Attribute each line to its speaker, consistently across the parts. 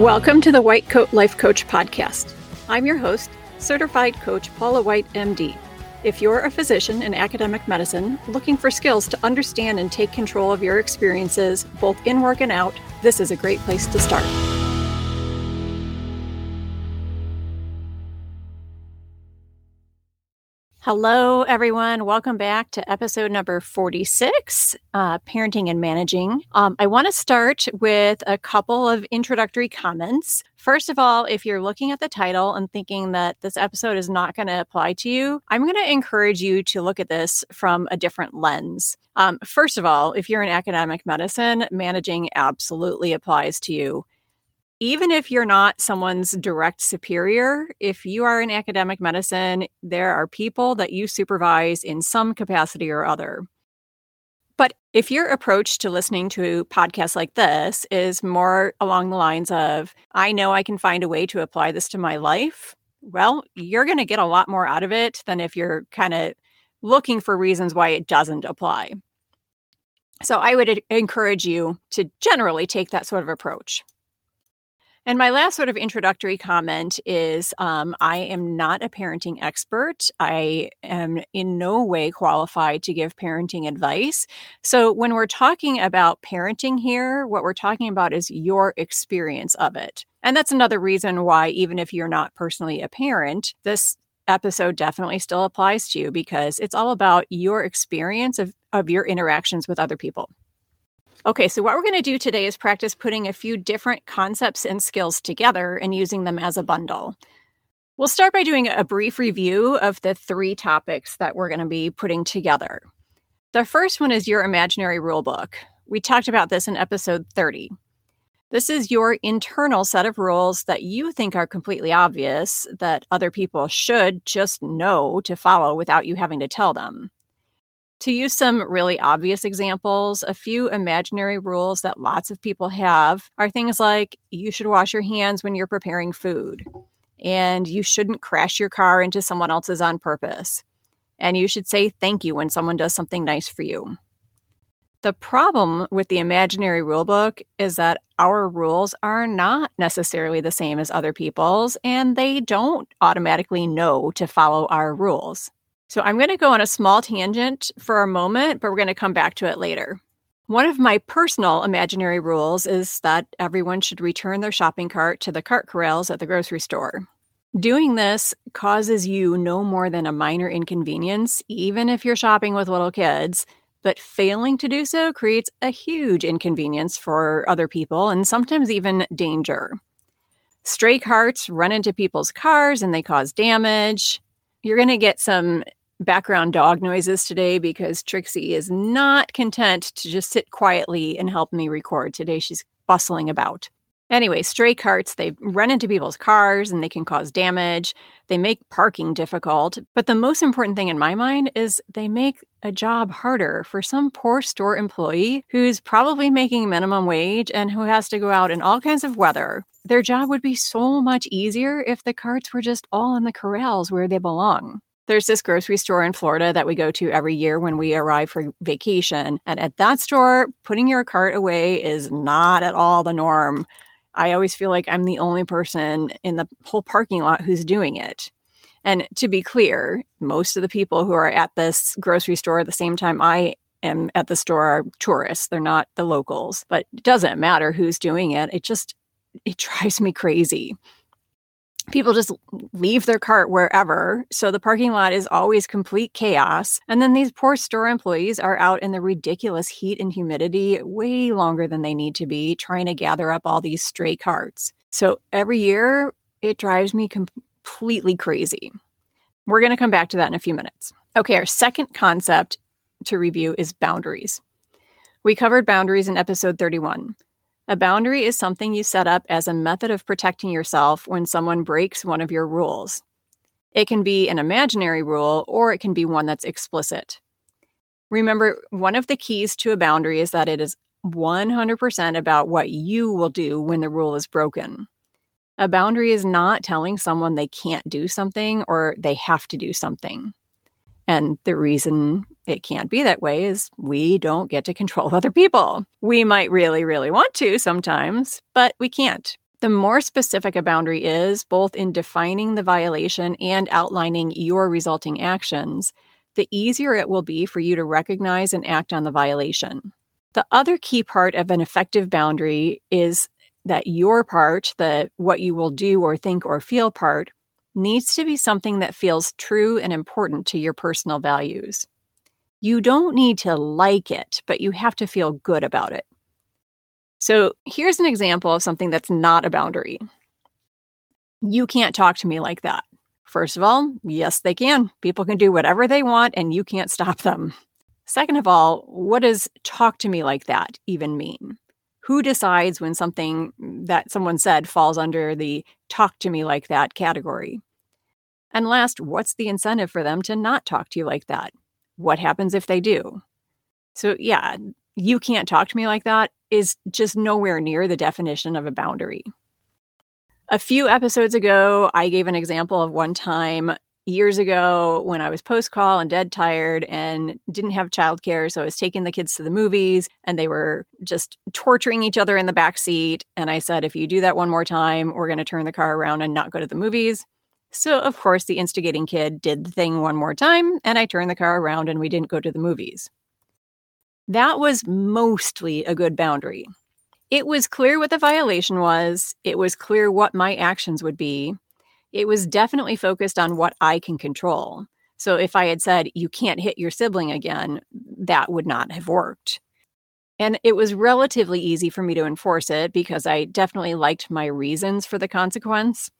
Speaker 1: Welcome to the White Coat Life Coach Podcast. I'm your host, Certified Coach Paula White, MD. If you're a physician in academic medicine looking for skills to understand and take control of your experiences, both in work and out, this is a great place to start. Hello, everyone. Welcome back to episode number 46 uh, Parenting and Managing. Um, I want to start with a couple of introductory comments. First of all, if you're looking at the title and thinking that this episode is not going to apply to you, I'm going to encourage you to look at this from a different lens. Um, first of all, if you're in academic medicine, managing absolutely applies to you even if you're not someone's direct superior, if you are in academic medicine, there are people that you supervise in some capacity or other. But if your approach to listening to podcasts like this is more along the lines of, I know I can find a way to apply this to my life, well, you're going to get a lot more out of it than if you're kind of looking for reasons why it doesn't apply. So I would encourage you to generally take that sort of approach. And my last sort of introductory comment is um, I am not a parenting expert. I am in no way qualified to give parenting advice. So when we're talking about parenting here, what we're talking about is your experience of it. And that's another reason why, even if you're not personally a parent, this episode definitely still applies to you because it's all about your experience of, of your interactions with other people. Okay, so what we're going to do today is practice putting a few different concepts and skills together and using them as a bundle. We'll start by doing a brief review of the three topics that we're going to be putting together. The first one is your imaginary rule book. We talked about this in episode 30. This is your internal set of rules that you think are completely obvious that other people should just know to follow without you having to tell them. To use some really obvious examples, a few imaginary rules that lots of people have are things like you should wash your hands when you're preparing food, and you shouldn't crash your car into someone else's on purpose, and you should say thank you when someone does something nice for you. The problem with the imaginary rulebook is that our rules are not necessarily the same as other people's, and they don't automatically know to follow our rules. So I'm going to go on a small tangent for a moment, but we're going to come back to it later. One of my personal imaginary rules is that everyone should return their shopping cart to the cart corrals at the grocery store. Doing this causes you no more than a minor inconvenience, even if you're shopping with little kids, but failing to do so creates a huge inconvenience for other people and sometimes even danger. Stray carts run into people's cars and they cause damage. You're going to get some background dog noises today because Trixie is not content to just sit quietly and help me record. Today she's bustling about. Anyway, stray carts, they run into people's cars and they can cause damage. They make parking difficult. But the most important thing in my mind is they make a job harder for some poor store employee who's probably making minimum wage and who has to go out in all kinds of weather. Their job would be so much easier if the carts were just all in the corrals where they belong. There's this grocery store in Florida that we go to every year when we arrive for vacation. And at that store, putting your cart away is not at all the norm. I always feel like I'm the only person in the whole parking lot who's doing it. And to be clear, most of the people who are at this grocery store at the same time I am at the store are tourists. They're not the locals, but it doesn't matter who's doing it. It just, it drives me crazy people just leave their cart wherever. So the parking lot is always complete chaos. And then these poor store employees are out in the ridiculous heat and humidity way longer than they need to be trying to gather up all these stray carts. So every year, it drives me completely crazy. We're going to come back to that in a few minutes. Okay, our second concept to review is boundaries. We covered boundaries in episode 31. A boundary is something you set up as a method of protecting yourself when someone breaks one of your rules. It can be an imaginary rule or it can be one that's explicit. Remember, one of the keys to a boundary is that it is 100% about what you will do when the rule is broken. A boundary is not telling someone they can't do something or they have to do something. And the reason it can't be that way is we don't get to control other people. We might really, really want to sometimes, but we can't. The more specific a boundary is, both in defining the violation and outlining your resulting actions, the easier it will be for you to recognize and act on the violation. The other key part of an effective boundary is that your part, the what you will do or think or feel part, needs to be something that feels true and important to your personal values. You don't need to like it, but you have to feel good about it. So here's an example of something that's not a boundary. You can't talk to me like that. First of all, yes, they can. People can do whatever they want and you can't stop them. Second of all, what does talk to me like that even mean? Who decides when something that someone said falls under the talk to me like that category? And last, what's the incentive for them to not talk to you like that? What happens if they do? So, yeah, you can't talk to me like that is just nowhere near the definition of a boundary. A few episodes ago, I gave an example of one time years ago when I was post call and dead tired and didn't have childcare. So I was taking the kids to the movies and they were just torturing each other in the back seat. And I said, if you do that one more time, we're going to turn the car around and not go to the movies. So, of course, the instigating kid did the thing one more time and I turned the car around and we didn't go to the movies. That was mostly a good boundary. It was clear what the violation was, it was clear what my actions would be. It was definitely focused on what I can control. So if I had said, you can't hit your sibling again, that would not have worked. And it was relatively easy for me to enforce it because I definitely liked my reasons for the consequence.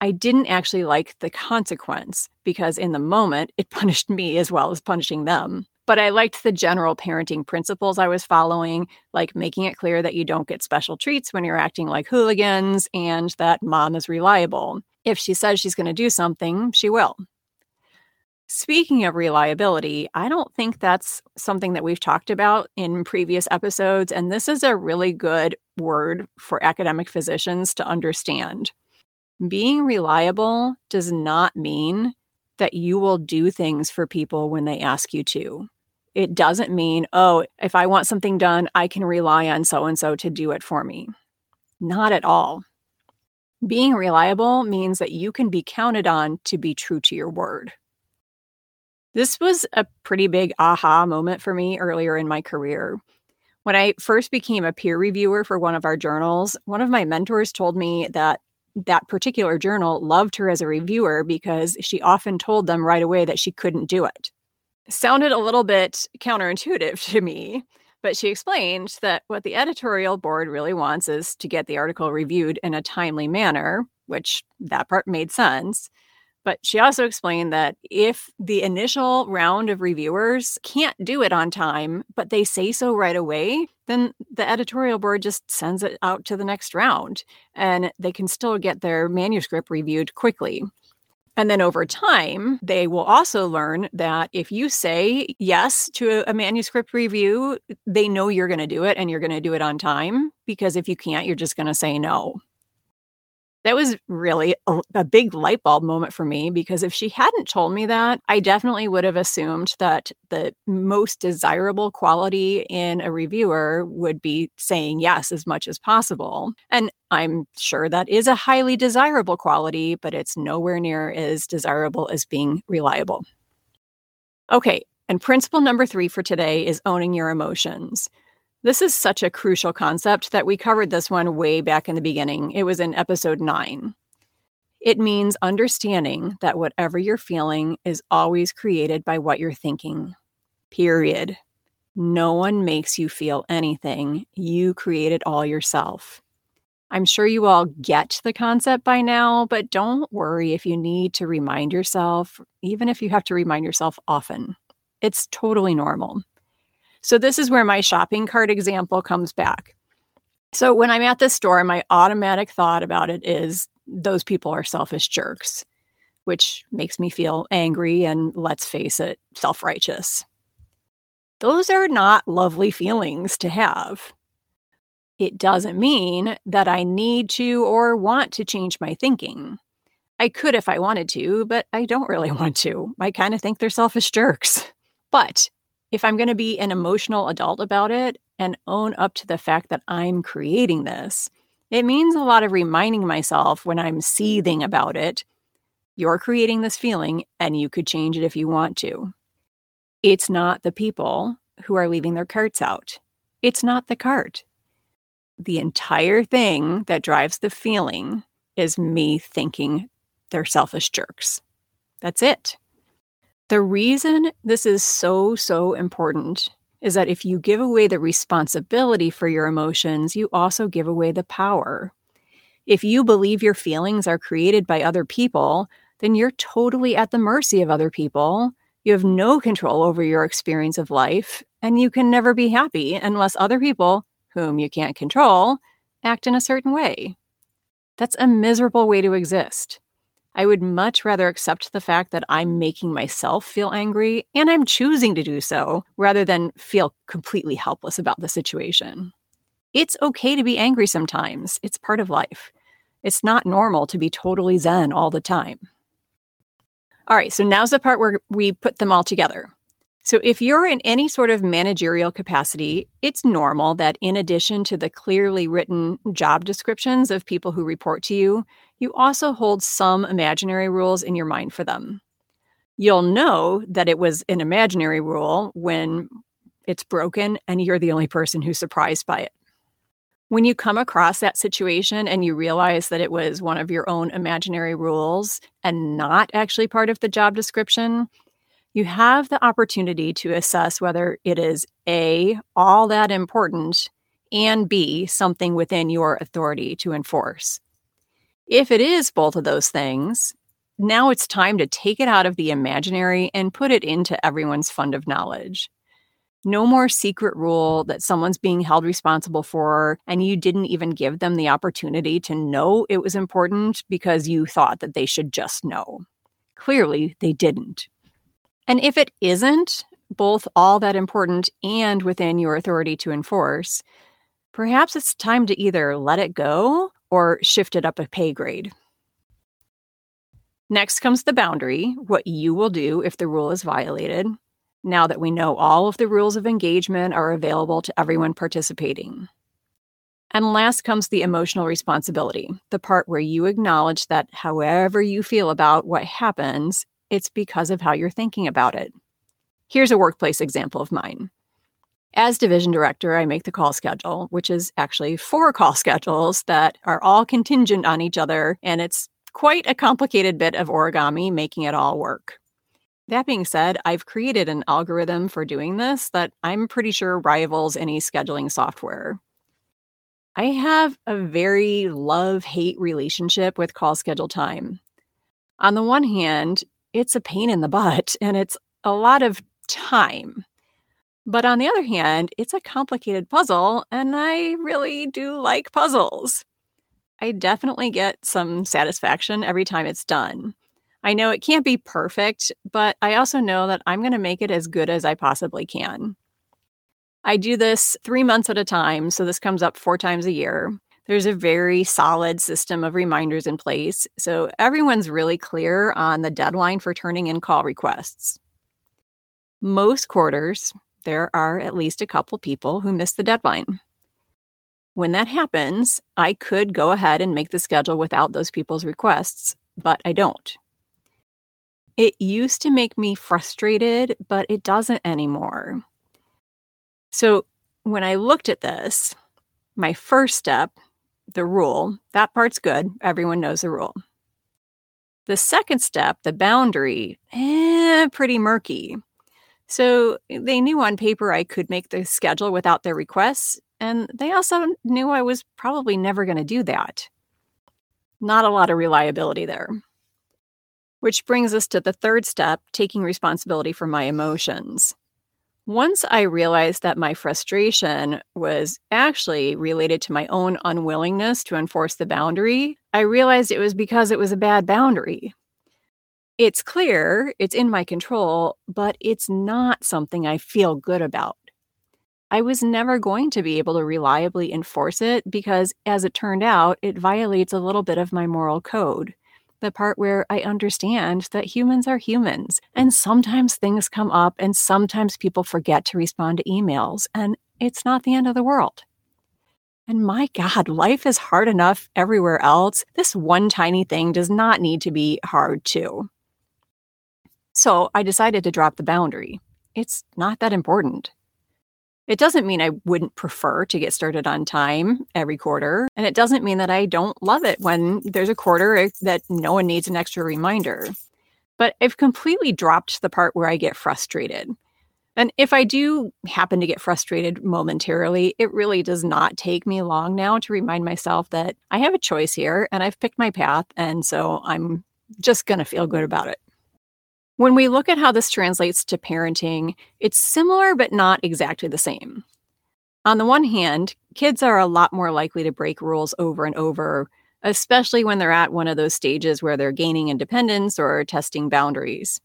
Speaker 1: I didn't actually like the consequence because in the moment it punished me as well as punishing them. But I liked the general parenting principles I was following, like making it clear that you don't get special treats when you're acting like hooligans and that mom is reliable. If she says she's going to do something, she will. Speaking of reliability, I don't think that's something that we've talked about in previous episodes. And this is a really good word for academic physicians to understand. Being reliable does not mean that you will do things for people when they ask you to. It doesn't mean, oh, if I want something done, I can rely on so and so to do it for me. Not at all. Being reliable means that you can be counted on to be true to your word. This was a pretty big aha moment for me earlier in my career. When I first became a peer reviewer for one of our journals, one of my mentors told me that that particular journal loved her as a reviewer because she often told them right away that she couldn't do it sounded a little bit counterintuitive to me. But she explained that what the editorial board really wants is to get the article reviewed in a timely manner, which that part made sense. But she also explained that if the initial round of reviewers can't do it on time, but they say so right away, then the editorial board just sends it out to the next round and they can still get their manuscript reviewed quickly. And then over time, they will also learn that if you say yes to a, manuscript review, they know you're going to do it and you're going to do it on time. Because if you can't, you're just going to say no that was really a, a, big light bulb moment for me because if she hadn't told me that, I definitely would have assumed that the most desirable quality in a reviewer would be saying yes as much as possible. And I'm sure that is a highly desirable quality, but it's nowhere near as desirable as being reliable. Okay, and principle number three for today is owning your emotions. This is such a crucial concept that we covered this one way back in the beginning. It was in episode nine. It means understanding that whatever you're feeling is always created by what you're thinking. Period. No one makes you feel anything. You create it all yourself. I'm sure you all get the concept by now, but don't worry if you need to remind yourself, even if you have to remind yourself often. It's totally normal. So, this is where my shopping cart example comes back. So, when I'm at the store, my automatic thought about it is those people are selfish jerks, which makes me feel angry and, let's face it, self righteous. Those are not lovely feelings to have. It doesn't mean that I need to or want to change my thinking. I could if I wanted to, but I don't really want to. I kind of think they're selfish jerks. But if I'm going to be an emotional adult about it and own up to the fact that I'm creating this, It means a lot of reminding myself when I'm seething about it you're creating this feeling and you could change it if you want to. It's not the people who are leaving their carts out, it's not the cart. The entire thing that drives the feeling is me thinking they're selfish jerks. That's it. The reason this is so, so important is that if you give away the responsibility for your emotions, you also give away the power. If you believe your feelings are created by other people, then you're totally at the mercy of other people. You have no control over your experience of life, and you can never be happy unless other people, whom you can't control, act in a certain way. That's a miserable way to exist. I would much rather accept the fact that I'm making myself feel angry and I'm choosing to do so rather than feel completely helpless about the situation. It's okay to be angry sometimes, it's part of life. It's not normal to be totally zen all the time. All right, so now's the part where we put them all together. So, if you're in any sort of managerial capacity, it's normal that in addition to the clearly written job descriptions of people who report to you, you also hold some imaginary rules in your mind for them. You'll know that it was an imaginary rule when it's broken and you're the only person who's surprised by it. When you come across that situation and you realize that it was one of your own imaginary rules and not actually part of the job description, you have the opportunity to assess whether it is A, all that important, and B, something within your authority to enforce. If it is both of those things, now it's time to take it out of the imaginary and put it into everyone's fund of knowledge. No more secret rule that someone's being held responsible for, and you didn't even give them the opportunity to know it was important because you thought that they should just know. Clearly, they didn't. And if it isn't both all that important and within your authority to enforce, perhaps it's time to either let it go or shift it up a pay grade. Next comes the boundary, what you will do if the rule is violated, now that we know all of the rules of engagement are available to everyone participating. And last comes the emotional responsibility, the part where you acknowledge that however you feel about what happens it's because of how you're thinking about it. Here's a workplace example of mine. As division director, I make the call schedule, which is actually four call schedules that are all contingent on each other, and it's quite a complicated bit of origami making it all work. That being said, I've created an algorithm for doing this that I'm pretty sure rivals any scheduling software. I have a very love hate relationship with call schedule time. On the one hand, it's a pain in the butt and it's a lot of time. But on the other hand, it's a complicated puzzle, and I really do like puzzles. I definitely get some satisfaction every time it's done. I know it can't be perfect, but I also know that I'm going to make it as good as I possibly can. I do this three months at a time, so this comes up four times a year. There's a very solid system of reminders in place, so everyone's really clear on the deadline for turning in call requests. Most quarters, there are at least a couple people who miss the deadline. When that happens, I could go ahead and make the schedule without those people's requests, but I don't. It used to make me frustrated, but it doesn't anymore. So when I looked at this, my first step the rule, that part's good. Everyone knows the rule. The second step, the boundary, eh, pretty murky. So they knew on paper I could make the schedule without their requests, and they also knew I was probably never going to do that. Not a lot of reliability there. Which brings us to the third step taking responsibility for my emotions. Once I realized that my frustration was actually related to my own unwillingness to enforce the boundary, I realized it was because it was a bad boundary. It's clear, it's in my control, but it's not something I feel good about. I was never going to be able to reliably enforce it because, as it turned out, it violates a little bit of my moral code the part where I understand that humans are humans and sometimes things come up and sometimes people forget to respond to emails and it's not the end of the world. And my God, life is hard enough everywhere else. This one tiny thing does not need to be hard too. So I decided to drop the boundary. It's not that important. It doesn't mean I wouldn't prefer to get started on time every quarter. And it doesn't mean that I don't love it when there's a quarter that no one needs an extra reminder. But I've completely dropped the part where I get frustrated. And if I do happen to get frustrated momentarily, it really does not take me long now to remind myself that I have a choice here and I've picked my path. And so I'm just going to feel good about it. When we look at how this translates to parenting, it's similar but not exactly the same. On the one hand, kids are a lot more likely to break rules over and over, especially when they're at one of those stages where they're gaining independence or testing boundaries.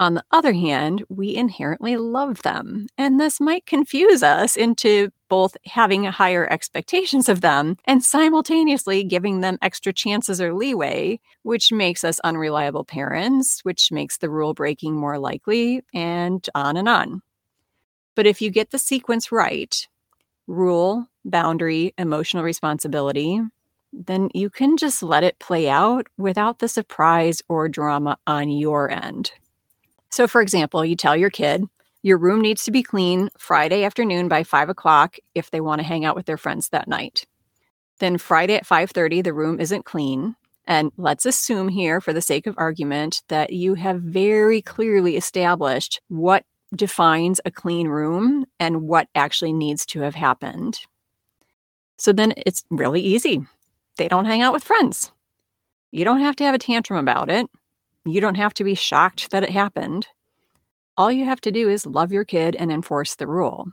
Speaker 1: On the other hand, we inherently love them, and this might confuse us into both having higher expectations of them and simultaneously giving them extra chances or leeway, which makes us unreliable parents, which makes the rule breaking more likely, and on and on. But if you get the sequence right rule, boundary, emotional responsibility then you can just let it play out without the surprise or drama on your end. So, for example, you tell your kid your room needs to be clean Friday afternoon by five o'clock if they want to hang out with their friends that night. Then Friday at 5:30, the room isn't clean. And let's assume here, for the sake of argument, that you have very clearly established what defines a clean room and what actually needs to have happened. So then it's really easy. They don't hang out with friends. You don't have to have a tantrum about it. You don't have to be shocked that it happened. All you have to do is love your kid and enforce the rule.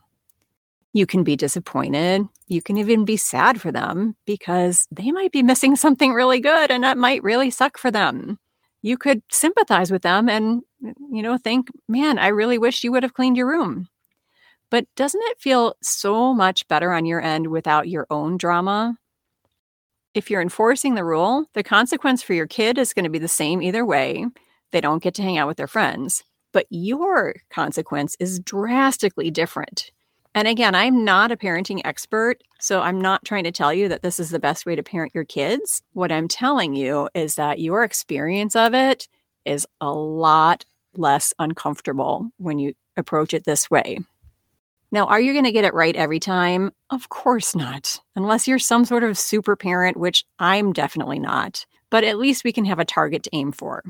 Speaker 1: You can be disappointed. You can even be sad for them because they might be missing something really good and that might really suck for them. You could sympathize with them and, you know, think, man, I really wish you would have cleaned your room. But doesn't it feel so much better on your end without your own drama? if you're enforcing the rule, the consequence for your kid is going to be the same either way. They don't get to hang out with their friends, but your consequence is drastically different. And again, I'm not a parenting expert, so I'm not trying to tell you that this is the best way to parent your kids. What I'm telling you is that your experience of it is a lot less uncomfortable when you approach it this way. Now, are you going to get it right every time? Of course not, unless you're some sort of super parent, which I'm definitely not. But at least we can have a target to aim for.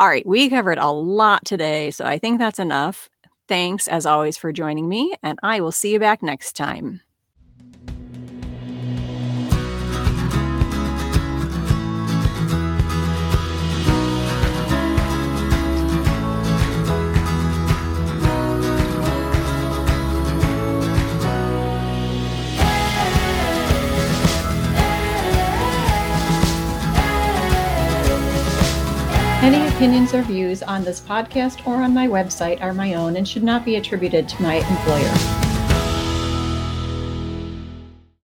Speaker 1: All right, we covered a lot today, so I think that's enough. Thanks, as always, for joining me, and I will see you back next time. Opinions or views on this podcast or on my website are my own and should not be attributed to my employer.